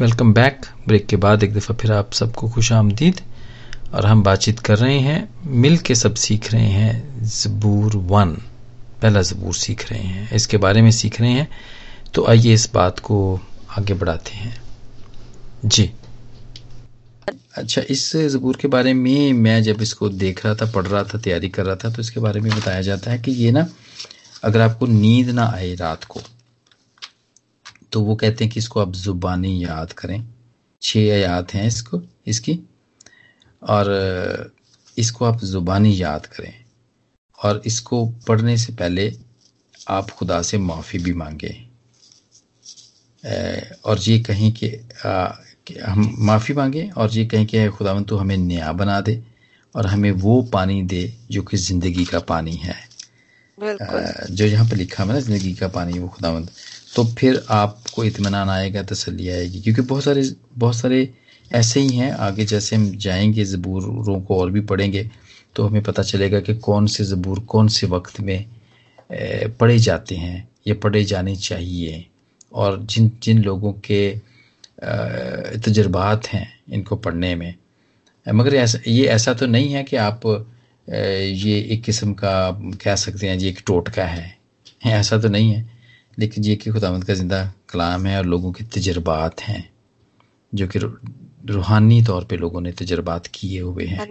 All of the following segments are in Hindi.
वेलकम बैक ब्रेक के बाद एक दफ़ा फिर आप सबको खुश आमदीद और हम बातचीत कर रहे हैं, मिल के सब सीख रहे हैं, जबूर वन। पहला जबूर सीख रहे हैं। इसके बारे में सीख रहे हैं। तो आइए इस बात को आगे बढ़ाते हैं। जी। अच्छा इस जबूर के बारे में मैं जब इसको देख रहा था, पढ़ रहा था, तैयारी कर रहा था तो इसके बारे में बताया जाता है कि ये ना, अगर आपको नींद ना आए रात को तो वो कहते हैं कि इसको आप जुबानी याद करें। छह आयात हैं इसको इसकी। और इसको आप ज़ुबानी याद करें। और इसको पढ़ने से पहले आप खुदा से माफ़ी भी मांगे। और ये कहें कि, कि हम माफ़ी मांगे और ये कहें कि खुदावन तो हमें नया बना दे और हमें वो पानी दे जो कि ज़िंदगी का पानी है। जो यहाँ पर लिखा है ना ज़िंदगी का पानी वो खुदावंद। तो फिर आपको इतमान आएगा तसली आएगी। क्योंकि बहुत सारे बहुत सारे ऐसे ही हैं, आगे जैसे हम जाएँगे, ज़बूरों को और भी पढ़ेंगे तो हमें पता चलेगा कि कौन से ज़बूर कौन से वक्त में पढ़े जाते हैं, ये पढ़े जाने चाहिए। और जिन जिन लोगों के तजर्बात हैं इनको पढ़ने में। मगर ऐसा, ये ऐसा तो नहीं है कि आप ये एक किस्म का कह सकते हैं जी एक टोटका है। ऐसा तो नहीं है। लेकिन ये कि खुदावंद का ज़िंदा कलाम है और लोगों के तजर्बात हैं जो कि रूहानी तौर पे लोगों ने तजर्बात किए हुए हैं। हाँ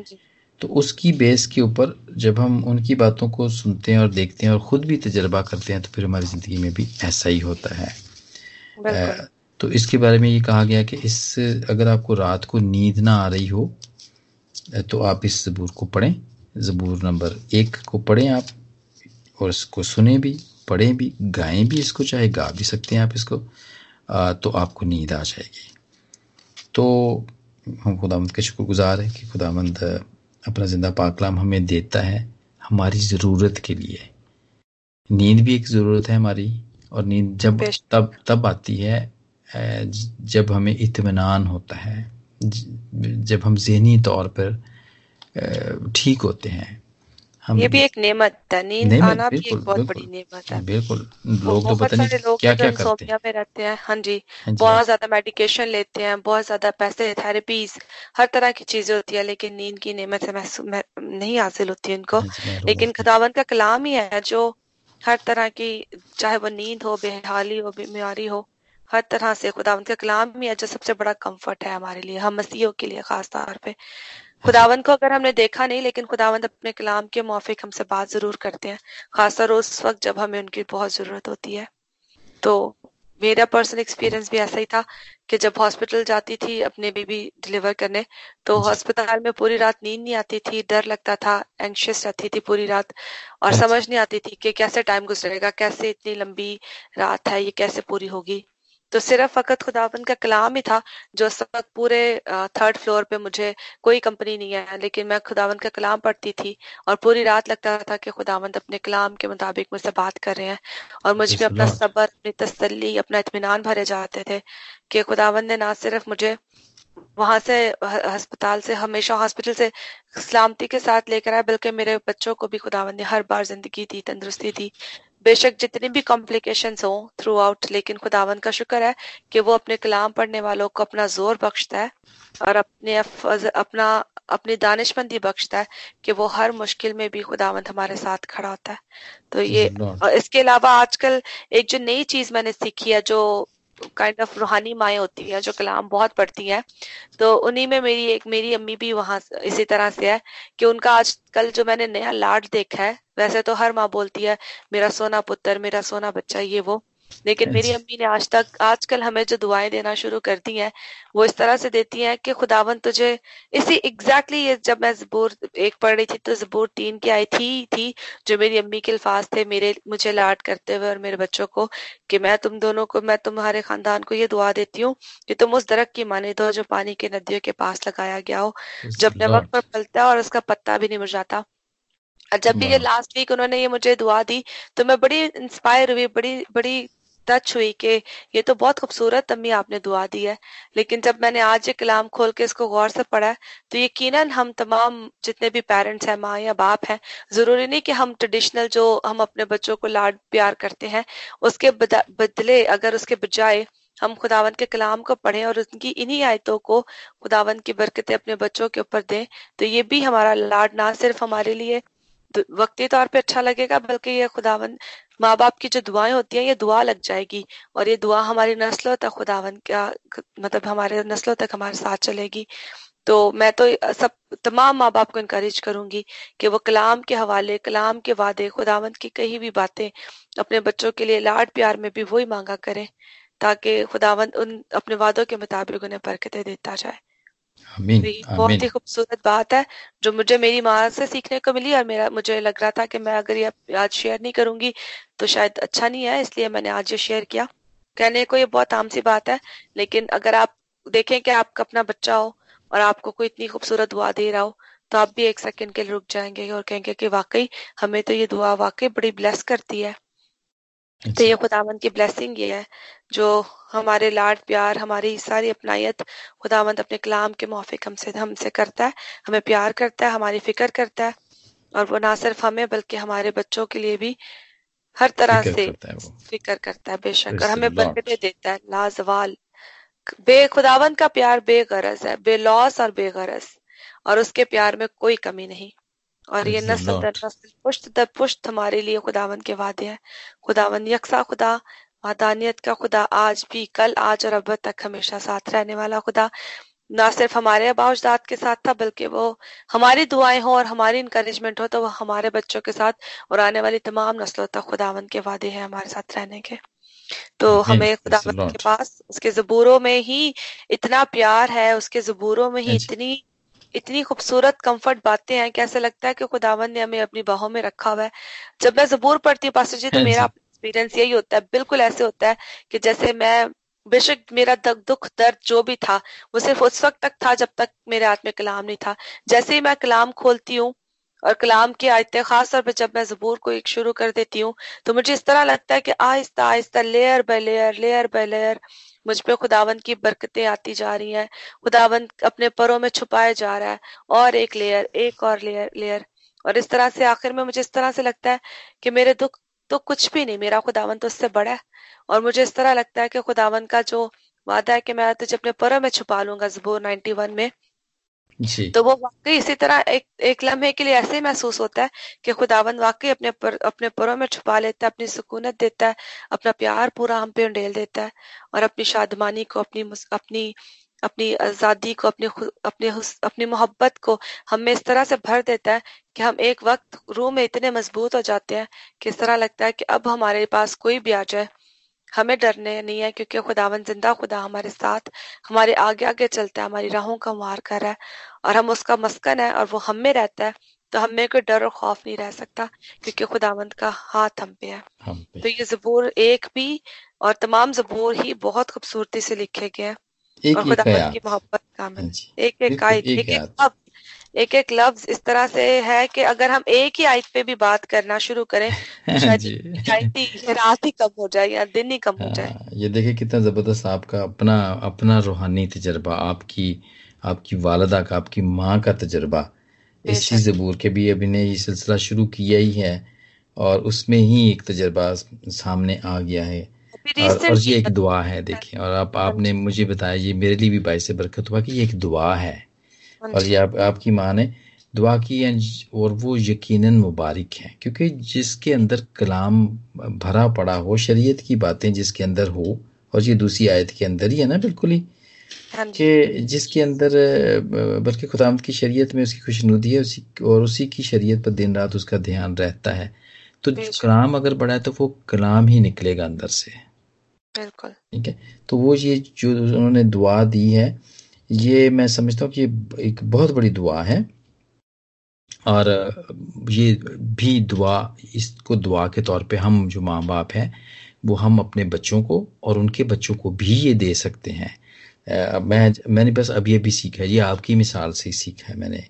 तो उसकी बेस के ऊपर जब हम उनकी बातों को सुनते हैं और देखते हैं और ख़ुद भी तजर्बा करते हैं तो फिर हमारी ज़िंदगी में भी ऐसा ही होता है। तो इसके बारे में ये कहा गया कि इस अगर आपको रात को नींद ना आ रही हो तो आप इस ज़बूर को पढ़ें। ज़बूर नंबर एक को पढ़ें आप और इसको सुने भी। पढ़ें भी गाएँ भी इसको चाहे गा भी सकते हैं आप इसको आ, तो आपको नींद आ जाएगी। तो हम खुदामंद के शुक्रगुजार हैं कि खुदामंद अपना ज़िंदा पाकलाम हमें देता है हमारी ज़रूरत के लिए। नींद भी एक ज़रूरत है हमारी और नींद जब तब तब आती है जब हमें इतमान होता है जब हम जहनी तौर पर ठीक होते हैं। ये भी एक नेमत है नींद आना भी एक बहुत बड़ी नेमत है बिल्कुल। लोग तो पता नहीं लोग क्या क्या करते हैं। में रहते हैं हाँ जी। हाँ बहुत हाँ। ज़्यादा मेडिकेशन लेते हैं बहुत ज़्यादा पैसे थेरेपीज हर तरह की चीज़ें होती है लेकिन नींद की नेमत से महसूस नहीं हासिल होती उनको। हाँ लेकिन खुदावन का कलाम ही है जो हर तरह की चाहे वो नींद हो बेहाली हो बीमारी हो हर तरह से खुदावन का कलाम ही है जो सबसे बड़ा कंफर्ट है हमारे लिए हम मसीहों के लिए खास तौर पे। खुदावंद को अगर हमने देखा नहीं लेकिन खुदावंद अपने कलाम के मुआफिक हमसे बात ज़रूर करते हैं। खासतौर उस वक्त जब हमें उनकी बहुत ज़रूरत होती है। तो मेरा पर्सनल एक्सपीरियंस भी ऐसा ही था कि जब हॉस्पिटल जाती थी अपने बेबी डिलीवर करने तो हॉस्पिटल में पूरी रात नींद नहीं आती थी डर लगता था एंशियस रहती थी पूरी रात और अच्छा। समझ नहीं आती थी कि कैसे टाइम गुजरेगा कैसे इतनी लंबी रात है ये कैसे पूरी होगी। तो सिर्फ़ फकत खुदाबंद का कलाम ही था जो उस वक्त पूरे थर्ड फ्लोर पे मुझे कोई कंपनी नहीं है लेकिन मैं खुदावंद का कलाम पढ़ती थी और पूरी रात लगता था कि खुदावंद अपने कलाम के मुताबिक मुझसे बात कर रहे हैं और मुझमें अपना सबर अपनी तसली अपना इतमान भरे जाते थे कि खुदावंद ने ना सिर्फ़ मुझे वहाँ से अस्पताल से हमेशा हॉस्पिटल से सलामती के साथ लेकर आए बल्कि मेरे बच्चों को भी खुदावंद ने हर बार ज़िंदगी दी तंदुरुस्ती दी। बेशक जितनी भी कॉम्प्लिकेशन हो थ्रू आउट लेकिन खुदावन का शुक्र है कि वो अपने कलाम पढ़ने वालों को अपना ज़ोर बख्शता है और अपने अपना अपनी दानिशमंदी बख्शता है कि वो हर मुश्किल में भी खुदावंत हमारे साथ खड़ा होता है। तो ये इसके अलावा आजकल एक जो नई चीज़ मैंने सीखी है जो काइंड ऑफ़ रूहानी माए होती है जो कलाम बहुत पढ़ती है। तो उन्हीं में मेरी एक, मेरी अम्मी भी वहाँ इसी तरह से है कि उनका आज कल जो मैंने नया लाड देखा है, वैसे तो हर माँ बोलती है, मेरा सोना पुत्र, मेरा सोना बच्चा, ये वो। लेकिन मेरी अम्मी ने आज तक आजकल हमें जो दुआएँ देना शुरू कर दी हैं वो इस तरह से देती हैं कि खुदावन तुझे इसी एग्जैक्टली ये जब मैं जबूर एक पढ़ रही थी तो जबूर तीन की आई थी थी जो मेरी अम्मी के अल्फाज थे मेरे मुझे लाड करते हुए और मेरे बच्चों को कि मैं तुम दोनों को मैं तुम्हारे खानदान को ये दुआ देती हूँ कि तुम उस दरख्त की माने दो जो पानी के नदियों के पास लगाया गया हो जब नमक पर फलता है और उसका पत्ता भी नहीं मुरझाता जब भी ये लास्ट वीक उन्होंने ये मुझे दुआ दी तो मैं बड़ी इंस्पायर हुई बड़ी बड़ी टच हुई कि ये तो बहुत खूबसूरत अम्मी आपने दुआ दी है। लेकिन जब मैंने आज ये कलाम खोल के इसको गौर से पढ़ा तो यकीनन हम तमाम जितने भी पेरेंट्स हैं, माँ या बाप हैं, ज़रूरी नहीं कि हम ट्रेडिशनल जो हम अपने बच्चों को लाड प्यार करते हैं, उसके बदले अगर उसके बजाय हम खुदावन के कलाम को पढ़ें और उनकी इन्हीं आयतों को खुदावन की बरकतें अपने बच्चों के ऊपर दें तो ये भी हमारा लाड ना सिर्फ़ हमारे लिए वक्ती तौर पे अच्छा लगेगा, बल्कि ये खुदावन माँ बाप की जो दुआएँ होती हैं, ये दुआ लग जाएगी। और ये दुआ हमारी नस्लों तक, खुदावन का मतलब हमारे नस्लों तक हमारे साथ चलेगी। तो मैं तो सब, तमाम माँ बाप को इनकरेज करूँगी कि वो कलाम के हवाले, कलाम के वादे खुदावंत की कहीं भी बातें अपने बच्चों के लिए लाड प्यार में भी वही मांगा करें, ताकि खुदावंत उन अपने वादों के मुताबिक उन्हें बरकतें देता जाए। आमीन, तो बहुत ही खूबसूरत बात है जो मुझे मेरी माँ से सीखने को मिली और मेरा मुझे लग रहा था कि मैं अगर ये आज शेयर नहीं करूँगी तो शायद अच्छा नहीं है इसलिए मैंने आज ये शेयर किया। कहने को ये बहुत आम सी बात है लेकिन अगर आप देखें कि आपका अपना बच्चा हो और आपको कोई इतनी खूबसूरत दुआ दे रहा हो तो आप भी एक सेकंड के लिए रुक जाएँगे और कहेंगे कि वाकई हमें तो ये दुआ वाकई बड़ी ब्लेस करती है। तो ये खुदावन की ब्लेसिंग ये है जो हमारे लाड प्यार हमारी सारी अपनाइत खुदावंद अपने कलाम के मौफिक हमसे हमसे करता है हमें प्यार करता है हमारी फ़िक्र करता है और वो ना सिर्फ़ हमें बल्कि हमारे बच्चों के लिए भी हर तरह से फ़िक्र करता है बेशक और हमें बरकतें देता है लाजवाल। बेखुदावन का प्यार बेगरज है बेलौस और बेगरज और उसके प्यार में कोई कमी नहीं। और ये नस्ल दर नस्ल पुश्त दर पुश्त हमारे लिए खुदावन के वादे हैं। खुदावन यकसा खुदा वादानियत का खुदा आज भी कल आज और अब तक हमेशा साथ रहने वाला खुदा। ना सिर्फ़ हमारे अबाउजदाद के साथ था बल्कि वो हमारी दुआएँ हो और हमारी इंकरेजमेंट हो तो वो हमारे बच्चों के साथ और आने वाली तमाम नस्लों तक खुदावन के वादे हैं हमारे साथ रहने के। तो हमें खुदावन के पास उसके जबूरों में ही इतना प्यार है उसके जबूरों में ही इतनी इतनी खूबसूरत कंफर्ट बातें हैं कि ऐसा लगता है कि खुदावन ने हमें अपनी बाहों में रखा हुआ है। जब मैं जबूर पढ़ती हूँ पास्टर जी तो मेरा एक्सपीरियंस यही होता है बिल्कुल ऐसे होता है कि जैसे मैं बेशक मेरा दुख दर्द जो भी था वो सिर्फ़ उस वक्त तक था जब तक मेरे हाथ में कलाम नहीं था। जैसे ही मैं कलाम खोलती हूँ और कलाम की आयतें खास तौर पर जब मैं जबूर को एक शुरू कर देती हूँ तो मुझे इस तरह लगता है कि आहिस्ता आहिस्ता layer by layer layer by layer मुझ पे खुदावन की बरकतें आती जा रही हैं। खुदावन अपने परों में छुपाए जा रहा है। और एक लेयर एक और लेयर लेयर और इस तरह से आखिर में मुझे इस तरह से लगता है कि मेरे दुख तो कुछ भी नहीं, मेरा खुदावन तो उससे बड़ा है। और मुझे इस तरह लगता है कि खुदावन का जो वादा है कि मैं तुझे अपने परों में छुपा लूँगा, जबूर 91 में जी। तो वो वाकई इसी तरह एक एक लम्हे के लिए ऐसे महसूस होता है कि खुदावन वाकई अपने पर, अपने परों में छुपा लेता है अपनी सुकूनत देता है अपना प्यार पूरा हम पे उंडेल देता है और अपनी शादमानी को अपनी अपनी अपनी आज़ादी को अपनी अपनी अपनी मोहब्बत को हमें इस तरह से भर देता है कि हम एक वक्त रूह में इतने मज़बूत हो जाते हैं कि इस तरह लगता है कि अब हमारे पास कोई भी आ जाए। हमें डरने नहीं है क्योंकि खुदावन ज़िंदा खुदा हमारे साथ हमारे आगे आगे चलता है हमारी राहों का मार कर रहा है और हम उसका मस्कन है और वो हम में रहता है तो हमें कोई डर और खौफ नहीं रह सकता क्योंकि खुदावंत का हाथ हम पे है। हम पे। तो ये जबूर एक भी और तमाम जबूर ही बहुत खूबसूरती से लिखे गए हैं और खुदावंत की मोहब्बत कामिल हाँ एक एक आयत एक एक एक एक लफ्ज इस तरह से है कि अगर हम एक ही आयत पे भी बात करना शुरू करें तो शायद रात ही कम हो जाए या दिन ही कम हो जाए। हाँ, ये देखिए कितना ज़बरदस्त आपका अपना अपना रूहानी तजर्बा आपकी आपकी वालदा का आपकी माँ का तजर्बा। इसी जबूर के भी अभी ने ये सिलसिला शुरू किया ही है और उसमें ही एक तजर्बा सामने आ गया है। और, और ये एक दुआ है देखिए। और आप आपने मुझे बताया ये मेरे लिए भी बाईस बरकत हुआ कि ये एक दुआ हाँ। और ये आप, आपकी माँ ने दुआ की है और वो यकीनन मुबारक है क्योंकि जिसके अंदर कलाम भरा पड़ा हो शरीयत की बातें जिसके अंदर हो और ये दूसरी आयत के अंदर ही है ना बिल्कुल ही? हाँ कि जिसके अंदर बल्कि खुदामद की शरीयत में उसकी खुशनुदी है उसी और उसी की शरीयत पर दिन रात उसका ध्यान रहता है। तो कलाम अगर बड़ा है तो वो कलाम ही निकलेगा अंदर से। बिल्कुल। ठीक है? तो वो ये जो उन्होंने दुआ दी है ये मैं समझता हूँ कि एक बहुत बड़ी दुआ है। और ये भी दुआ इसको दुआ के तौर पे हम जो माँ बाप हैं वो हम अपने बच्चों को और उनके बच्चों को भी ये दे सकते हैं। मैं मैंने बस अभी अभी सीखा है ये आपकी मिसाल से सीखा है मैंने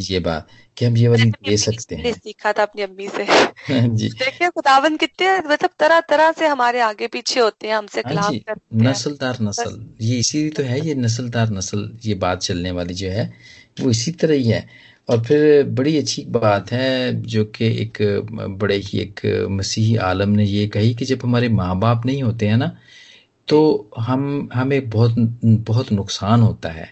ये बात। कि हम ये वाली दे सकते हैं। सीखा था अपनी अम्मी से। हाँ जी। देखिए खुदावन कितने मतलब तरह तरह से हमारे आगे पीछे होते हैं हमसे हाँ जी नस्लदार नस्ल ये इसी तो है ये नस्लदार नस्ल ये बात चलने वाली जो है वो इसी तरह ही है। और फिर बड़ी अच्छी बात है जो कि एक बड़े ही एक मसीही आलम ने ये कही कि जब हमारे माँ बाप नहीं होते हैं ना तो हम हमें बहुत बहुत नुकसान होता है।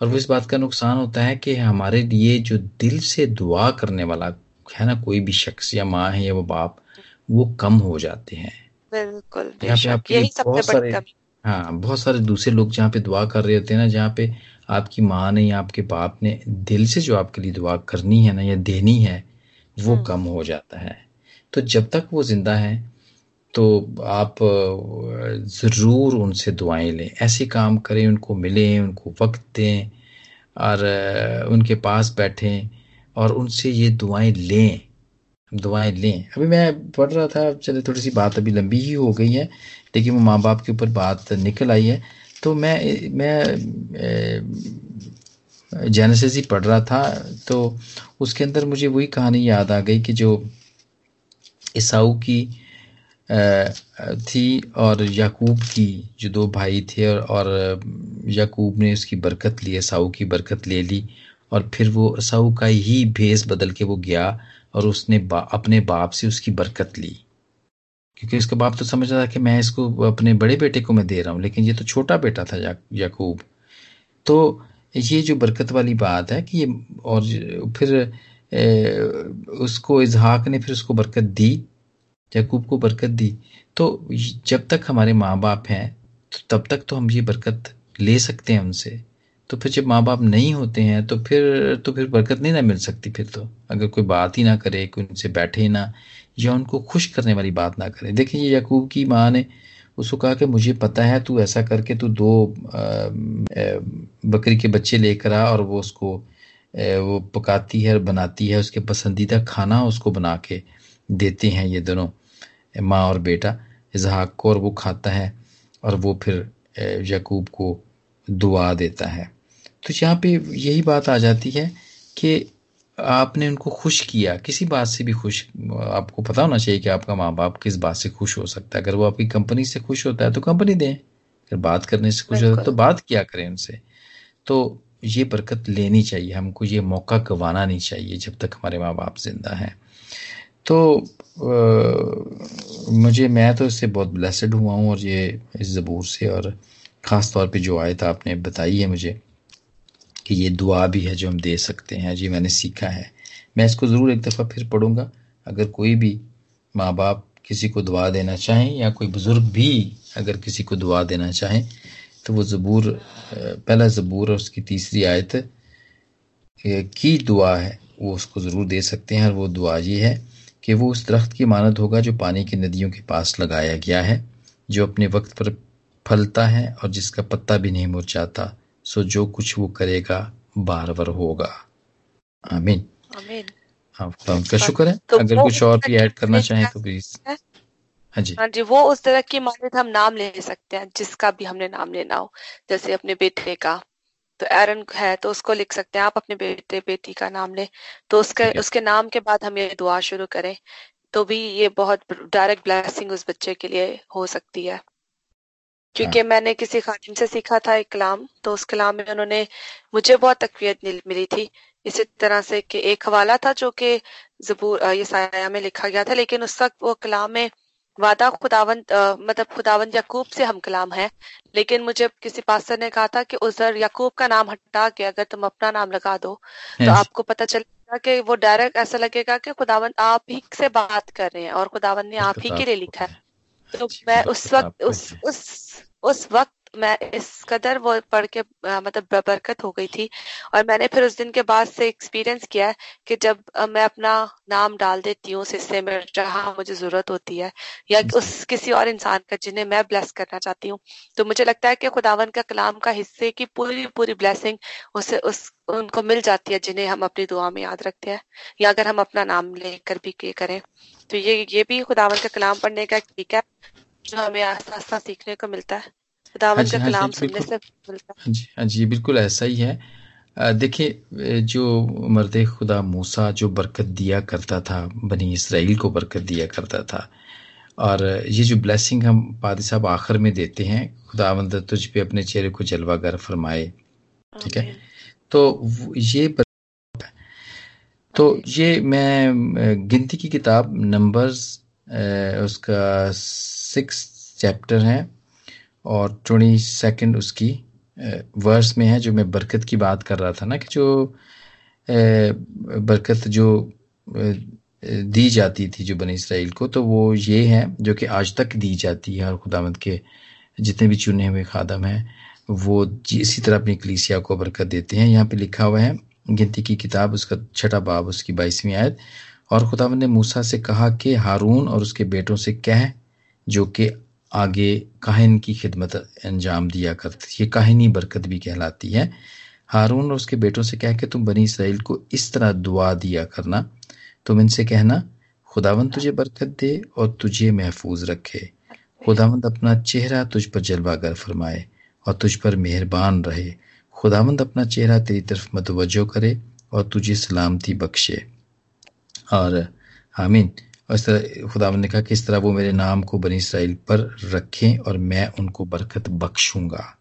और वो इस बात का नुकसान होता है कि हमारे लिए जो दिल से दुआ करने वाला है ना कोई भी शख्स या माँ है या वो बाप वो कम हो जाते हैं। बिल्कुल यहाँ पे आपके बहुत सारे हाँ बहुत सारे दूसरे लोग जहाँ पे दुआ कर रहे होते हैं ना जहाँ पे आपकी माँ ने या आपके बाप ने दिल से जो आपके लिए दुआ करनी है ना या देनी है वो हम्म। कम हो जाता है। तो जब तक वो ज़िंदा है तो आप ज़रूर उनसे दुआएँ लें। ऐसे काम करें, उनको मिलें, उनको वक्त दें और उनके पास बैठें और उनसे ये दुआएँ लें। दुआएँ लें। अभी मैं पढ़ रहा था चले थोड़ी सी बात अभी लंबी ही हो गई है, लेकिन वो माँ बाप के ऊपर बात निकल आई है। तो मैं मैं जेनेसिस ही पढ़ रहा था तो उसके अंदर मुझे वही कहानी याद आ गई कि जो ईसाऊ की थी और याकूब की जो दो भाई थे और, और याकूब ने उसकी बरकत ली ईसाऊ की बरकत ले ली और फिर वो ईसाऊ का ही भेस बदल के वो गया और उसने बा, अपने बाप से उसकी बरकत ली। क्योंकि उसका बाप तो समझ रहा था कि मैं इसको अपने बड़े बेटे को मैं दे रहा हूँ लेकिन ये तो छोटा बेटा था याकूब। तो ये जो बरकत वाली बात है कि ये और फिर ए, उसको इजहाक ने फिर उसको बरकत दी याकूब को बरकत दी। तो जब तक हमारे माँ बाप हैं तो तब तक तो हम ये बरकत ले सकते हैं उनसे। तो फिर जब माँ बाप नहीं होते हैं तो फिर तो फिर बरकत नहीं ना मिल सकती फिर तो। अगर कोई बात ही ना करे, कोई उनसे बैठे ना, या उनको खुश करने वाली बात ना करे। देखिए ये यकूब की माँ ने उसको कहा कि मुझे पता है तू ऐसा करके तू दो बकरी के बच्चे लेकर आ और वो उसको वो पकाती है और बनाती है, उसके पसंदीदा खाना उसको बना के देते हैं ये दोनों। माँ और बेटा इजहाक को और वो खाता है और वो फिर यकूब को दुआ देता है। तो यहाँ पे यही बात आ जाती है कि आपने उनको खुश किया। किसी बात से भी खुश आपको पता होना चाहिए कि आपका माँ बाप किस बात से खुश हो सकता है। अगर वो आपकी कंपनी से खुश होता है तो कंपनी दें। अगर बात करने से खुश होता है तो बात किया करें उनसे। तो ये बरकत लेनी चाहिए। हमको ये मौका गंवाना नहीं चाहिए जब तक हमारे माँ बाप ज़िंदा हैं। तो आ, मुझे मैं तो इससे बहुत ब्लेसड हुआ हूँ और ये इस ज़बूर से और ख़ास तौर पे जो आयत आपने बताई है मुझे कि ये दुआ भी है जो हम दे सकते हैं जी मैंने सीखा है। मैं इसको ज़रूर एक दफ़ा फिर पढ़ूँगा। अगर कोई भी माँ बाप किसी को दुआ देना चाहें या कोई बुज़ुर्ग भी अगर किसी को दुआ देना चाहें तो वो ज़बूर पहला ज़बूर और उसकी तीसरी आयत की दुआ है वो उसको ज़रूर दे सकते हैं और वो दुआ ये है कि वो उस दरख्त की मानद होगा जो पानी की नदियों के पास लगाया गया है जो अपने वक्त पर फलता है और जिसका पत्ता भी नहीं मुरझाता सो जो कुछ वो करेगा बार बार होगा। आमीन। आमीन। हाँ का शुक्र है। तो अगर कुछ और भी ऐड करना चाहें तो प्लीज़ हाँ। जी। हाँ जी वो उस तरह की माने हम नाम ले सकते हैं जिसका भी हमने नाम लेना हो जैसे अपने बेटे का। तो एरन है तो उसको लिख सकते हैं। आप अपने बेटे बेटी का नाम ले। तो उसके उसके नाम के बाद हम ये दुआ शुरू करें तो भी ये बहुत डायरेक्ट ब्लेसिंग उस बच्चे के लिए हो सकती है। क्योंकि हाँ। मैंने किसी खादिम से सीखा था एक कलाम तो उस कलाम में उन्होंने मुझे बहुत तकवीत मिली थी। इसी तरह से कि एक हवाला था जो कि जबूर ये साया में लिखा गया था लेकिन उस वक्त वो कलाम में वादा खुदावंत मतलब खुदावन यकूब से हम कलाम है। लेकिन मुझे किसी पास्टर ने कहा था कि उधर यकूब का नाम हटा के अगर तुम अपना नाम लगा दो yes. तो आपको पता चलेगा कि वो डायरेक्ट ऐसा लगेगा कि खुदावन आप ही से बात कर रहे हैं और खुदावन ने आप ही के लिए लिखा है। तो मैं उस वक्त उस उस उस वक्त मैं इस कदर वो पढ़ के मतलब बरकत हो गई थी। और मैंने फिर उस दिन के बाद से एक्सपीरियंस किया कि जब मैं अपना नाम डाल देती हूँ उस हिस्से में जहाँ मुझे ज़रूरत होती है, या उस किसी और इंसान का जिन्हें मैं ब्लेस करना चाहती हूँ तो मुझे लगता है कि खुदावन का कलाम का हिस्से की पूरी पूरी ब्लेसिंग उसे, उस, उनको मिल जाती है जिन्हें हम अपनी दुआ में याद रखते हैं, या अगर हम अपना नाम लेकर भी करें। तो ये ये भी खुदावन का कलाम पढ़ने का एक तरीका है जो हमें आस्ता आस्ता सीखने को मिलता है। खुदावन हाँ का हाँ कलाम सुनने से मिलता हाँ। जी हाँ जी बिल्कुल ऐसा ही है। देखिए जो मर्द खुदा मूसा जो बरकत दिया करता था बनी इसराइल को बरकत दिया करता था और ये जो ब्लेसिंग हम पादी साहब आखिर में देते हैं खुदा तुझ पे अपने चेहरे को जलवा जलवागर फरमाए ठीक है? तो ये तो ये मैं गिनती की किताब नंबर्स उसका सिक्स चैप्टर है। और ट्वेंटी सेकेंड उसकी वर्स में है जो मैं बरकत की बात कर रहा था ना कि जो बरकत जो दी जाती थी जो बनी इसराइल को तो वो ये है जो कि आज तक दी जाती है और खुदामद के जितने भी चुने हुए खादम हैं, वो इसी तरह अपनी कलीसिया को बरकत देते हैं। यहाँ पे लिखा हुआ है, गिनती की किताब, उसका छठा बाब, उसकी बाईसवीं आयत, और खुदावंद ने मूसा से कहा कि हारून और उसके बेटों से कह, जो कि आगे काहिन की खिदमत अंजाम दिया करती ये काहिनी बरकत भी कहलाती है। हारून और उसके बेटों से कह के तुम बनी इसराइल को इस तरह दुआ दिया करना। तुम इनसे कहना खुदावंद तुझे बरकत दे और तुझे महफूज रखे। खुदावंद अपना चेहरा तुझ पर जलवागर फरमाए और तुझ पर मेहरबान रहे। खुदावंद अपना चेहरा तेरी तरफ़ मतवजो करे और तुझे सलामती बख्शे। और आमीन। और इस तरह खुदा ने कहा कि इस तरह वो मेरे नाम को बनी इसराइल पर रखें और मैं उनको बरकत बख्शूँगा।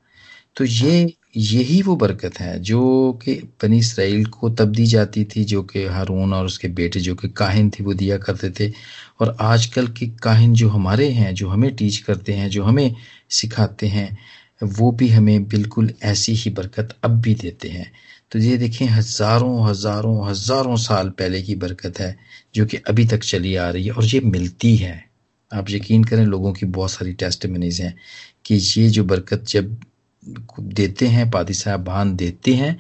तो ये, यही वो बरकत है जो कि बनी इसराइल को तब दी जाती थी जो कि हारून और उसके बेटे जो कि काहिन थे वो दिया करते थे। और आजकल के काहिन जो हमारे हैं, जो हमें टीच करते हैं, जो हमें सिखाते हैं, वो भी हमें बिल्कुल ऐसी ही बरकत अब भी देते हैं। तो ये देखें, हज़ारों हज़ारों हज़ारों साल पहले की बरकत है, जो कि अभी तक चली आ रही है और ये मिलती है। आप यकीन करें, लोगों की बहुत सारी टेस्ट हैं कि ये जो बरकत जब देते हैं, पादी साहबान देते हैं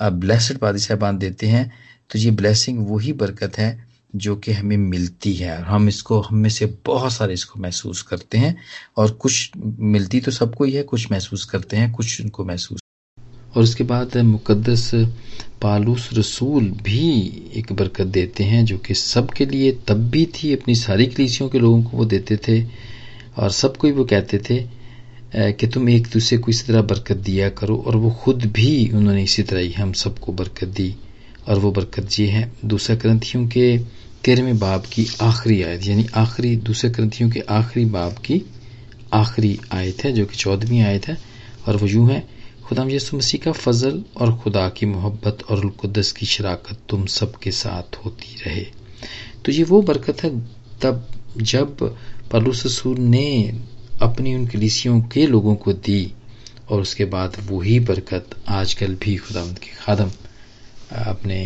ब्लेसड पादी साहबान देते हैं तो ये ब्लेसिंग वही बरकत है जो कि हमें मिलती है। और हम इसको, हम में से बहुत सारे इसको महसूस करते हैं और कुछ मिलती तो सबको ही है, कुछ महसूस करते हैं, कुछ उनको महसूस और उसके बाद मुकद्दस पालूस रसूल भी एक बरकत देते हैं, जो कि सब के लिए तब भी थी, अपनी सारी कलीसियों के लोगों को वो देते थे। और सबको ही वो कहते थे कि तुम एक दूसरे को इसी तरह बरकत दिया करो। और वो खुद भी उन्होंने इसी तरह ही हम सबको बरकत दी, और वो बरकत ये है दूसरा ग्रंथियों के तेरहवें बाब की आखिरी आयत, यानी आखिरी, दूसरे ग्रंथियों के आखिरी बाब की आखिरी आयत है, जो कि चौदहवीं आयत है, और वो यूँ है खुदाम यसु मसीह का फजल और खुदा की मोहब्बत और कुदस की शराकत तुम सब के साथ होती रहे। तो ये वो बरकत है तब जब पलूस रसूल ने अपनी उन कलिसियों के लोगों को दी और उसके बाद वही बरकत आजकल भी खुदावंद के खादम अपने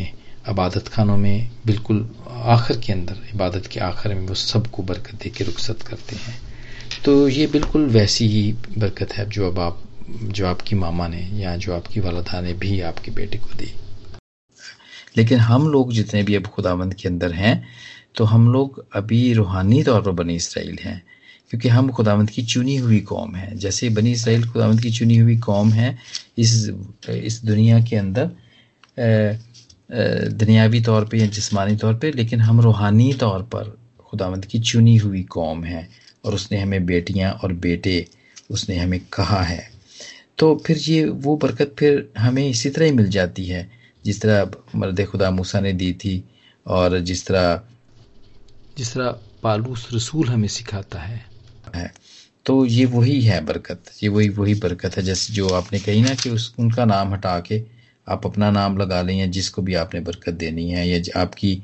इबादत खानों में बिल्कुल आखिर के अंदर, इबादत के आखिर में वो सबको बरकत दे के रुखसत करते हैं। तो ये बिल्कुल वैसी ही बरकत है जो अब आप जो आपकी मामा ने या जो आपकी वालदा ने भी आपके बेटे को दी। लेकिन हम लोग जितने भी अब खुदावंद के अंदर हैं तो हम लोग अभी रूहानी तौर पर बनी इसराइल हैं, क्योंकि हम खुदावंद की चुनी हुई कौम है। जैसे बनी इसराइल खुदावंद की चुनी हुई कौम है इस इस दुनिया के अंदर दुनियावी तौर पे या जिस्मानी तौर पे, लेकिन हम रूहानी तौर पर खुदावंद की चुनी हुई कौम है, और उसने हमें बेटियाँ और बेटे, उसने हमें कहा है। तो फिर ये वो बरकत फिर हमें इसी तरह ही मिल जाती है। जिस तरह मर्द खुदा मूसा ने दी थी और जिस तरह जिस तरह पालूस रसूल हमें सिखाता है। है। तो ये वही है बरकत। ये वही वही बरकत है जैसे जो आपने कही ना कि उस उनका नाम हटा के आप अपना नाम लगा लें या जिसको भी आपने बरकत देनी है या आपकी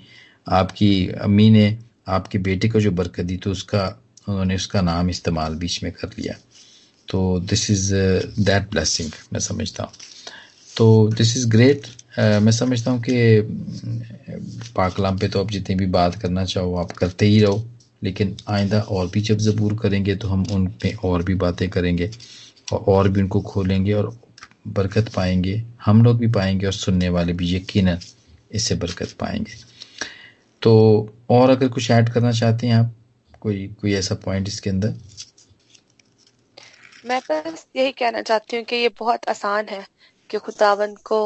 आपकी अम्मी ने आपके बेटे को जो बरकत दी तो उसका उन्होंने उसका नाम इस्तेमाल बीच में कर लिया। तो दिस इज़ दैट ब्लेसिंग मैं समझता हूँ। तो दिस इज़ ग्रेट मैं समझता हूँ कि पाकलाम पे तो आप जितनी भी बात करना चाहो आप करते ही रहो लेकिन आइंदा और भी जब ज़बूर करेंगे तो हम उन पे और भी बातें करेंगे और, और भी उनको खोलेंगे और बरकत पाएँगे। हम लोग भी पाएँगे और सुनने वाले भी यकीन इससे बरकत पाएँगे। तो और अगर कुछ ऐड करना चाहते हैं आप कोई कोई ऐसा पॉइंट इसके अंदर? मैं बस यही कहना चाहती हूँ कि ये बहुत आसान है कि खुदावन को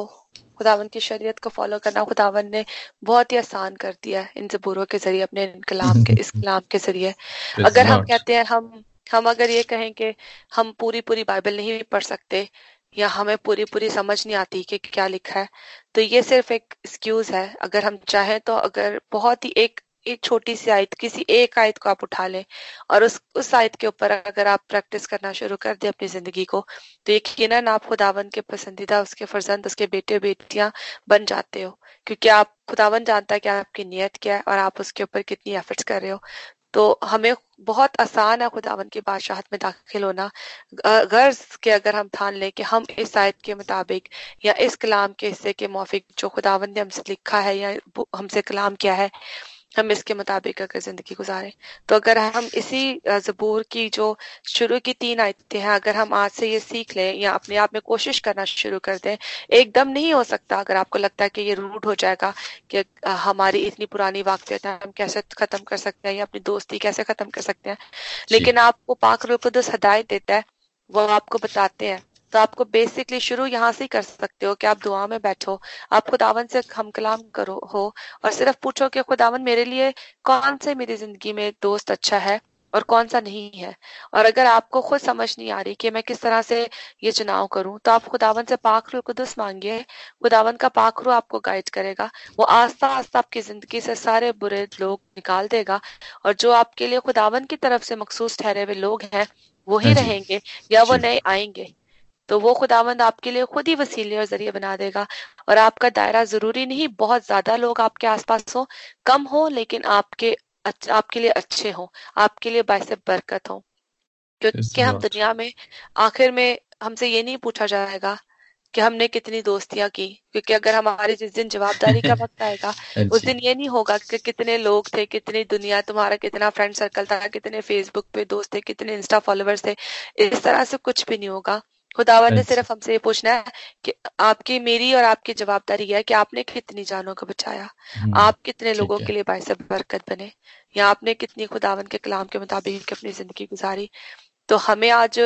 खुदावन की शरीयत को फॉलो करना। खुदावन ने बहुत ही आसान कर दिया है इन जबूरों के ज़रिए अपने कलाम के इस कलाम के ज़रिए। अगर हम कहते हैं हम हम अगर ये कहें कि हम पूरी पूरी बाइबल नहीं पढ़ सकते या हमें पूरी पूरी समझ नहीं आती कि क्या लिखा है तो ये सिर्फ़ एक एक्सक्यूज है। अगर हम चाहें तो अगर बहुत ही एक एक छोटी सी आयत, किसी एक आयत को आप उठा लें और उस उस आयत के ऊपर अगर आप प्रैक्टिस करना शुरू कर दें अपनी ज़िंदगी को तो यकीन आप खुदावन के पसंदीदा, उसके फर्जंद, उसके बेटे, बेटियाँ बन जाते हो। क्योंकि आप खुदावन जानता है कि आपकी नीयत क्या है और आप उसके ऊपर कितनी एफर्ट्स कर रहे हो। तो हमें बहुत आसान है खुदावन की बादशाहत में दाखिल होना। गर्ज के अगर हम ठान लें कि हम इस आयत के मुताबिक या इस कलाम के हिस्से के मौफिक जो खुदावन ने हमसे लिखा है या हमसे कलाम किया है हम इसके मुताबिक अगर ज़िंदगी गुजारें। तो अगर हम इसी जबूर की जो शुरू की तीन आयतें हैं अगर हम आज से ये सीख लें या अपने आप में कोशिश करना शुरू कर दें एकदम नहीं हो सकता। अगर आपको लगता है कि ये रूट हो जाएगा कि हमारी इतनी पुरानी वाकफियत है हम कैसे खत्म कर सकते हैं या अपनी दोस्ती कैसे खत्म कर सकते हैं। लेकिन आपको पाक रुकुदस हदायत देता है वो आपको बताते हैं। तो आपको बेसिकली शुरू यहाँ से ही कर सकते हो कि आप दुआ में बैठो आप खुदावन से हम कलाम करो हो और सिर्फ़ पूछो कि खुदावन मेरे लिए कौन से मेरी ज़िंदगी में दोस्त अच्छा है और कौन सा नहीं है? और अगर आपको खुद समझ नहीं आ रही कि मैं किस तरह से ये चुनाव करूँ तो आप खुदावन से पाक रू कुदस मांगिए। खुदावन का पाक रू आपको गाइड करेगा। वो आस्ता आस्ता आपकी ज़िंदगी से सारे बुरे लोग निकाल देगा और जो आपके लिए खुदावन की तरफ़ से मखसूस ठहरे हुए लोग हैं वो ही हाँ रहेंगे या वो नए आएँगे। तो वो खुदावंद आपके लिए खुद ही वसीले और ज़रिए बना देगा। और आपका दायरा ज़रूरी नहीं बहुत ज़्यादा लोग आपके आसपास हो कम हो लेकिन आपके आपके लिए अच्छे हो आपके लिए बायस बरकत हो। क्योंकि हम दुनिया में आखिर में हमसे ये नहीं पूछा जाएगा कि हमने कितनी दोस्तियाँ की क्योंकि अगर हमारे जिस दिन जवाबदारी का वक्त आएगा उस दिन ये नहीं होगा कि कितने लोग थे कितनी दुनिया तुम्हारा कितना फ्रेंड सर्कल था कितने फेसबुक पे दोस्त थे कितने इंस्टा फॉलोअर्स थे इस तरह से कुछ भी नहीं होगा। खुदावर ने सिर्फ़ हमसे ये पूछना है कि आपकी मेरी और आपकी जवाबदारी है कि आपने कितनी जानों को बचाया? हम्म, आप कितने लोगों के लिए बायस बरकत बने? या आपने कितनी खुदावन के कलाम के मुताबिक अपनी ज़िंदगी गुजारी? तो हमें आज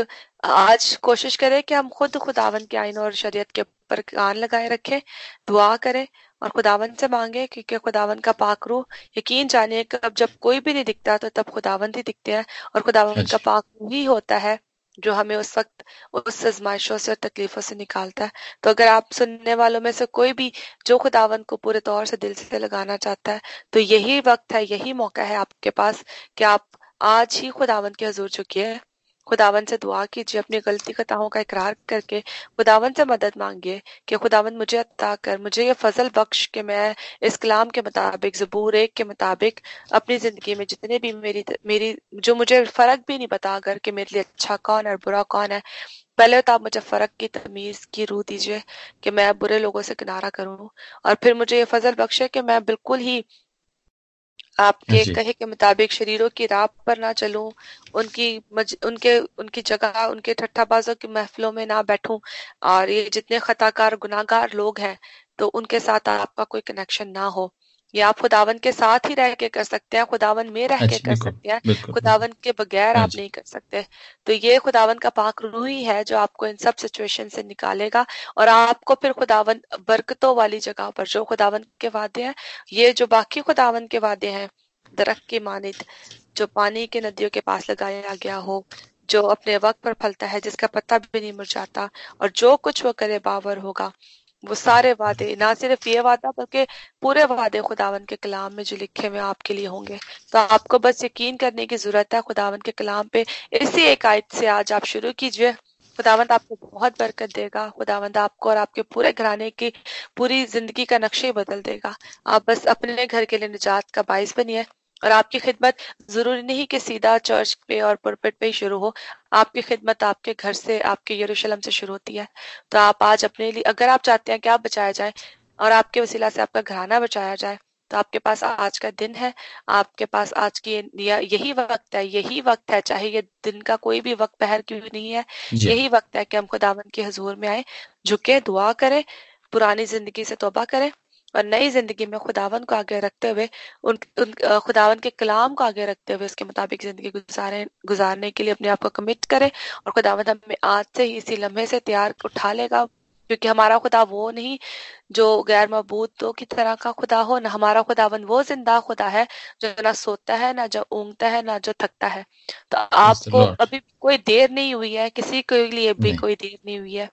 आज कोशिश करें कि हम खुद खुदावन के आइन और शरीयत के ऊपर कान लगाए रखें दुआ करें और खुदावन से मांगे क्योंकि खुदावन का पाक रू यकीन जानिए कि अब जब कोई भी नहीं दिखता तो तब खुदावन ही दिखते हैं और खुदावन का पाक रू ही होता है। जो हमें उस वक्त, उस आजमाइशों से और तकलीफों से निकालता है। तो अगर आप सुनने वालों में से कोई भी, जो खुदावन को पूरे तौर से दिल से लगाना चाहता है तो यही वक्त है, यही मौका है आपके पास कि आप आज ही खुदावन के हजूर चुकी है खुदावन से दुआ कीजिए, अपनी गलती खताओं का इकरार करके खुदावन से मदद मांगिए कि खुदावन मुझे अता कर, मुझे ये फजल बख्श के मैं इस कलाम के मुताबिक, जबूर एक के मुताबिक अपनी ज़िंदगी में जितने भी मेरी मेरी, जो मुझे फ़र्क भी नहीं पता अगर कि मेरे लिए अच्छा कौन है और बुरा कौन है, पहले तो आप मुझे फ़र्क की तमीज की रूह दीजिए कि मैं बुरे लोगों से किनारा करूँ और फिर मुझे ये फजल बख्शे कि मैं बिल्कुल ही आपके कहे के मुताबिक शरीरों की राह पर ना चलूँ उनकी मज, उनके उनकी जगह उनके ठट्ठाबाजों की महफिलों में ना बैठूं। और ये जितने खताकार गुनागार लोग हैं तो उनके साथ आपका कोई कनेक्शन ना हो। ये आप खुदावन के साथ ही रह के कर सकते हैं खुदावन में रह के कर सकते हैं खुदावन के बगैर आप नहीं कर सकते। तो ये खुदावन का पाक रू ही है जो आपको इन सब सिचुएशन से निकालेगा और आपको फिर खुदावन बरकतों वाली जगह पर जो खुदावन के वादे हैं ये जो बाकी खुदावन के वादे हैं दरख्त की मानित जो पानी के नदियों के पास लगाया गया हो जो अपने वक्त पर फलता है जिसका पत्ता भी नहीं मुरझाता और जो कुछ वो करे बावर होगा वो सारे वादे, ना सिर्फ़ ये वादा, बल्कि पूरे वादे खुदावन के कलाम में जो लिखे हुए आपके लिए होंगे। तो आपको बस यकीन करने की ज़रूरत है, खुदावन के कलाम पे इसी एक आयत से आज आप शुरू कीजिए। खुदावंद आपको बहुत बरकत देगा खुदावंद आपको और आपके पूरे घराने की पूरी ज़िंदगी का नक्शे बदल देगा। आप बस अपने घर के लिए निजात का बाइस बनिए। और आपकी खिदमत ज़रूरी नहीं कि सीधा चर्च पे और पुरपिट पे ही शुरू हो। आपकी खिदमत आपके घर से आपके यरूशलेम से शुरू होती है। तो आप आज अपने लिए अगर आप चाहते हैं कि आप बचाया जाए और आपके वसीला से आपका घराना बचाया जाए तो आपके पास आज का दिन है। आपके पास आज की यही वक्त है यही वक्त है चाहे ये दिन का कोई भी वक्त पहर क्यों नहीं है। यही वक्त है कि हम खुदावन के हजूर में आए झुके दुआ करें पुरानी ज़िंदगी से तोबा करें। और नई ज़िंदगी में खुदावन को आगे रखते हुए उन, उन खुदावन के कलाम को आगे रखते हुए उसके मुताबिक ज़िंदगी गुजारे गुजारने के लिए अपने आप को कमिट करे और खुदावन हमें आज से ही इसी लम्हे से तैयार उठा लेगा। क्योंकि हमारा खुदा वो नहीं जो गैर मबूतों की तरह का खुदा हो ना हमारा खुदावन वो ज़िंदा खुदा है जो ना सोता है ना जो ऊँगता है ना जो थकता है। तो आपको अभी कोई देर नहीं हुई है किसी के लिए भी कोई देर नहीं हुई है।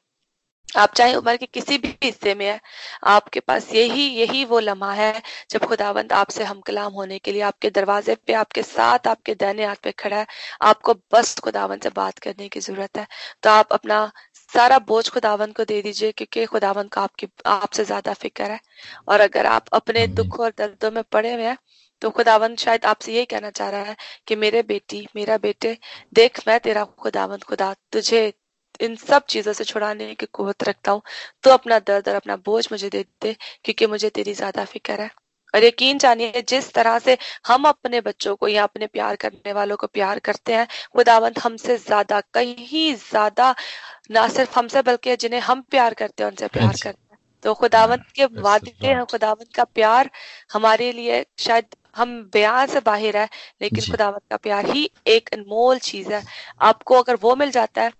आप चाहे उम्र के किसी भी हिस्से में है आपके पास यही यही वो लम्हा है जब खुदावंद आपसे हम कलाम होने के लिए आपके दरवाजे पे आपके साथ आपके दैने हाथ पे खड़ा है आपको बस खुदावंद से बात करने की ज़रूरत है। तो आप अपना सारा बोझ खुदावन को दे दीजिए क्योंकि खुदावन को आपकी आपसे ज़्यादा फ़िक्र है। और अगर आप अपने दुख और दर्दों में पड़े हुए हैं तो खुदावंद शायद आपसे यही कहना चाह रहा है कि मेरे बेटी मेरा बेटे देख मैं तेरा खुदावंद खुदा तुझे इन सब चीज़ों से छुड़ाने की कुवत रखता हूँ। तो अपना दर्द और अपना बोझ मुझे दे दे क्योंकि मुझे तेरी ज़्यादा फ़िक्र है। और यकीन जानिए जिस तरह से हम अपने बच्चों को या अपने प्यार करने वालों को प्यार करते हैं खुदावंत हमसे ज़्यादा कहीं ज़्यादा ना सिर्फ़ हमसे बल्कि जिन्हें हम प्यार करते हैं उनसे प्यार करते हैं। तो खुदावंत के वादे हैं खुदावंत का प्यार हमारे लिए शायद हम बयान से बाहर है लेकिन खुदावंत का प्यार ही एक अनमोल चीज़ है। आपको अगर वो मिल जाता है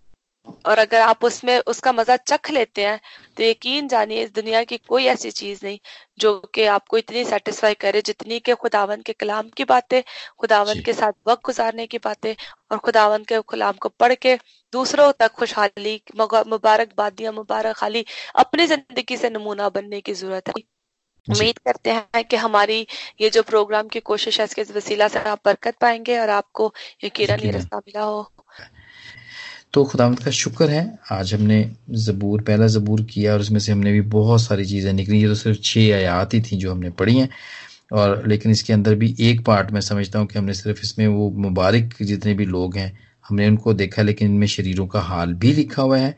और अगर आप उसमें उसका मज़ा चख लेते हैं तो यकीन जानिए इस दुनिया की कोई ऐसी चीज़ नहीं जो कि आपको इतनी सेटिस्फाई करे जितनी के खुदावन के कलाम की बातें खुदावन के साथ वक्त गुजारने की बातें और खुदावन के कलाम को पढ़ के दूसरों तक खुशहाली मुबारकबादियाँ मुबारक खाली अपनी ज़िंदगी से नमूना बनने की ज़रूरत है। उम्मीद करते हैं कि हमारी ये जो प्रोग्राम की कोशिश है इसके वसीला से आप बरकत पाएँगे और आपको यकीन रास्ता मिला हो। तो खुदावंत का शुक्र है, आज हमने ज़बूर, पहला ज़बूर किया और उसमें से हमने भी बहुत सारी चीज़ें निकली ये तो सिर्फ़ छः आयात ही थी जो हमने पढ़ी हैं। और लेकिन इसके अंदर भी एक पार्ट मैं समझता हूँ कि हमने सिर्फ़ इसमें वो मुबारक जितने भी लोग हैं, हमने उनको देखा, लेकिन इनमें शरीरों का हाल भी लिखा हुआ है।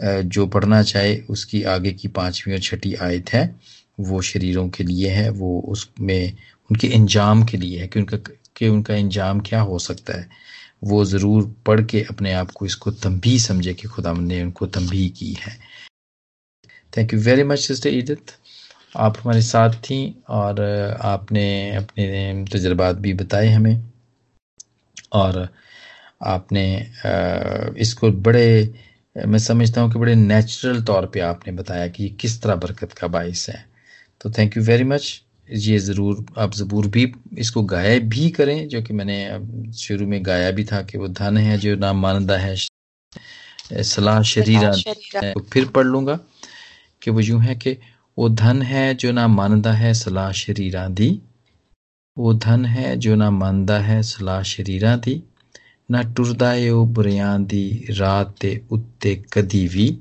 जो पढ़ना चाहे उसकी आगे की पाँचवीं और छठी आयत है, वो शरीरों के लिए है, वो उसमें उनके इंजाम के लिए है कि उनका कि उनका इंजाम क्या हो सकता है। वो ज़रूर पढ़ के अपने आप को इसको तंबी समझे कि खुदा ने उनको तंबी की है। Thank you very much sister ईदत आप हमारे साथ थी और आपने अपने तजर्बात भी बताए हमें। और आपने इसको बड़े, मैं समझता हूँ कि बड़े नेचुरल तौर पे आपने बताया कि ये किस तरह बरकत का बायस है। तो थैंक यू वेरी मच ये ज़रूर आप ज़बूर भी इसको गाया भी करें जो कि मैंने शुरू में गाया भी था कि वो धन है जो नाम मानदा है सलाह शरीरा तो फिर पढ़ लूंगा कि वो यूं है कि वो धन है जो ना मानदा है सलाह शरीरा दी वो धन है जो ना मानदा है सलाह शरीरा दी ना टुरदा है ਉਹ ਬੁਰਿਆਂ ਦੀ ਰਾਤ ਦੇ ਉੱਤੇ ਕਦੀ ਵੀ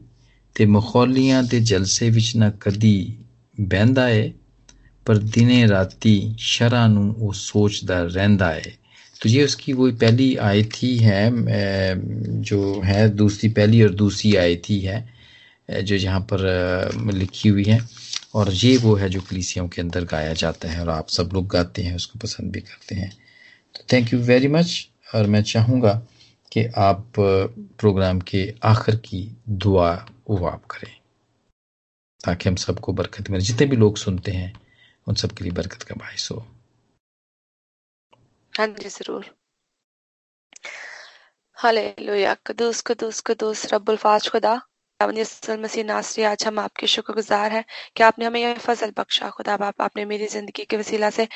ਤੇ ਮਖੌਲੀਆਂ ਦੇ ਜਲਸੇ ਵਿੱਚ ਨਾ ਕਦੀ ਬਹਿੰਦਾ ਏ पर दिने राती शरा वो सोचता रहता है। तो ये उसकी वो पहली आयत ही है जो है दूसरी पहली और दूसरी आयत ही है जो यहाँ पर लिखी हुई है, और ये वो है जो कलीसियों के अंदर गाया जाता है और आप सब लोग गाते हैं, उसको पसंद भी करते हैं। तो थैंक यू वेरी मच और मैं चाहूँगा कि आप प्रोग्राम के आखिर की दुआ वो आप करें, ताकि हम सबको बरकत मिले। जितने भी लोग सुनते हैं उन सब के लिए बरकत का बायस हो। हाँ जी, ज़रूर। हालेलुया। कदूस कदूस कदूस, रब्बुल फाज, खुदा। मसीह नासरी, आज हम आपके शुक्रगुजार हैं कि आपने हमें यह फ़सल बख्शा। खुदा बाप आपने मेरी ज़िंदगी के वसीला से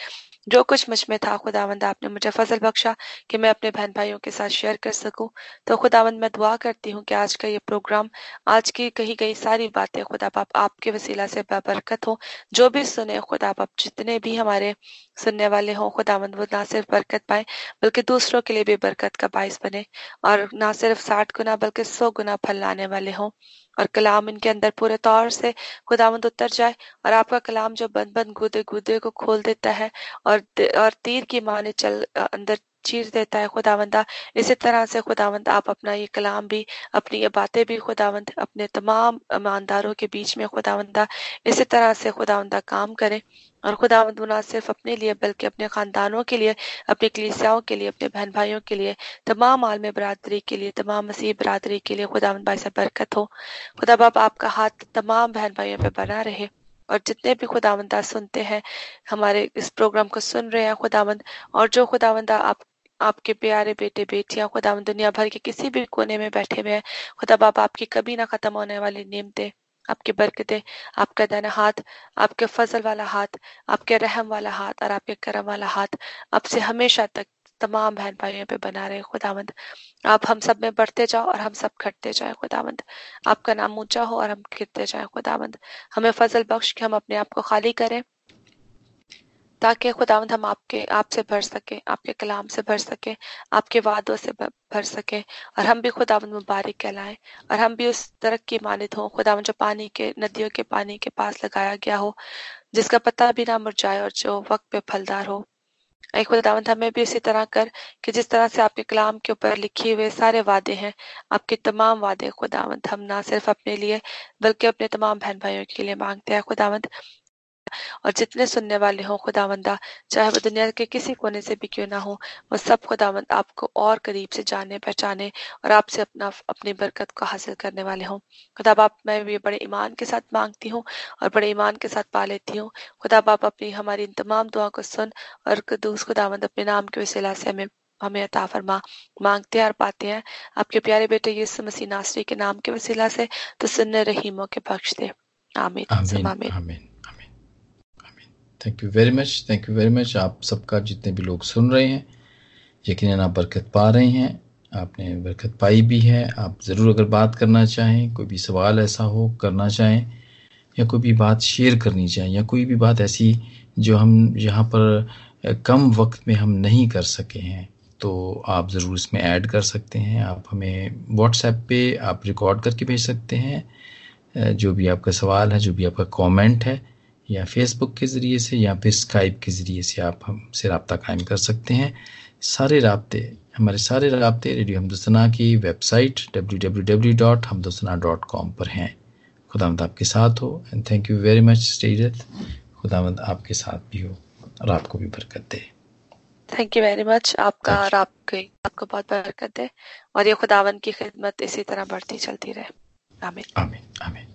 जो कुछ मुझमें था, खुदावंद, आपने मुझे फजल बख्शा कि मैं अपने बहन भाइयों के साथ शेयर कर सकूँ। तो खुदावंद, मैं दुआ करती हूँ कि आज का ये प्रोग्राम, आज की कही गई सारी बातें, खुदा बाप आपके वसीला से बरकत हो। जो भी सुने, खुदा बाप जितने भी हमारे सुनने वाले हों, खुदावंद, वो ना सिर्फ़ बरकत पाए, बल्कि दूसरों के लिए भी बरकत का बायस बने। और ना सिर्फ़ साठ गुना, बल्कि सौ गुना फल लाने वाले हों। और कलाम इनके अंदर पूरे तौर से खुदावंद उतर जाए और आपका कलाम जो बंद बंद गुदे गुदे को खोल देता है और और तीर की माने चल, अंदर चीर देता है खुदावंदा। इसी तरह से खुदावंद आप अपना ये कलाम भी, अपनी ये बातें भी खुदावंद अपने तमाम ईमानदारों के बीच में खुदावंदा, इसी तरह से खुदावंदा काम करें। और खुदावंद ना सिर्फ़ अपने लिए बल्कि अपने खानदानों के लिए, अपनी कलीसियाओं के लिए, अपने बहन भाइयों के लिए, तमाम आलम बरदरी के लिए, तमाम मसीह बरदरी के लिए खुदावंद भाई से बरकत हो। खुदा बाप, आपका हाथ तमाम बहन भाइयों पर बना रहे और जितने भी खुदावंदा सुनते हैं, हमारे इस प्रोग्राम को सुन रहे हैं खुदावंद और जो खुदावंदा आप आपके प्यारे बेटे, बेटियाँ, खुदा दुनिया भर के किसी भी कोने में बैठे हुए हैं। खुदा बाप, आपकी कभी ना खत्म होने वाली नियमतें आपकी बरकतें, आपका दाना हाथ, आपके फजल वाला हाथ, आपके रहम वाला हाथ और आपके करम वाला हाथ आपसे हमेशा तक तमाम बहन भाइयों पे बना रहे। खुदावंद, आप हम सब में बढ़ते जाओ और हम सब घटते जाए। खुदावंद, आपका नाम ऊँचा हो और हम गिरते जाए। खुदावंद, हमें फजल बख्श के हम अपने आप को खाली करें। ताकि खुदावंद हम आपके, आपसे भर सके, आपके कलाम से भर सके, आपके वादों से भर सके, और हम भी खुदावंद मुबारक कहलाएँ, और हम भी उस तरक की मानित हों खुदावंद जो पानी के, नदियों के पानी के पास लगाया गया हो, जिसका पता भी ना मुरझाए और जो वक्त पे फलदार हो। ऐ खुदावंद हमें भी इसी तरह कर कि जिस तरह से आपके कलाम के ऊपर लिखे हुए सारे वादे हैं, आपके तमाम वादे खुदावंद हम ना सिर्फ़ अपने लिए, बल्कि अपने तमाम बहन भाइयों के लिए मांगते हैं। खुदावंद और जितने सुनने वाले हों खुदावंदा चाहे वो दुनिया के किसी कोने से भी क्यों ना हो वो सब खुदावंद आपको और करीब से जाने पहचाने और आपसे अपना अपनी बरकत को हासिल करने वाले हों। खुदा बाप मैं भी बड़े ईमान के साथ मांगती हूँ और बड़े ईमान के साथ पा लेती हूँ। खुदा बाप अपनी हमारी इन तमाम दुआ को सुन और कदूस खुदावंद अपने नाम के वसीला से हमें हमें अता फरमा मांगते हैं और पाते हैं। आपके प्यारे बेटे यीशु मसीह नासरी के नाम के वसीला से तो सुनने रहीमों के बख्श दे आमीन। आमीन। Thank you very much thank you very much आप सबका जितने भी लोग सुन रहे हैं यकीन आप बरकत पा रहे हैं। आपने बरकत पाई भी है। आप ज़रूर अगर बात करना चाहें, कोई भी सवाल ऐसा हो, करना चाहें, या कोई भी बात शेयर करनी चाहें, या कोई भी बात ऐसी जो हम यहाँ पर कम वक्त में हम नहीं कर सके हैं तो आप ज़रूर इसमें ऐड कर सकते हैं। आप हमें व्हाट्सएप पे आप रिकॉर्ड करके भेज सकते हैं। जो भी आपका सवाल है, जो भी आपका कमेंट है या फेसबुक के ज़रिए से या फिर स्काइप के ज़रिए से आप हमसे रबता कायम कर सकते हैं। सारे रबते हमारे सारे रबते रेडियो हमदोसना की वेबसाइट www.hamdosana.com पर हैं। खुदावंद आपके साथ हो and thank you very much स्टेजत खुदावंद आपके साथ भी हो। और आपको भी बरकत दे। थैंक यू वेरी मच आपका और आपके आपको बहुत बरकत दे। और ये खुदावंद की खिदमत इसी तरह बढ़ती चलती रहे। आमीन। आमीन आमीन।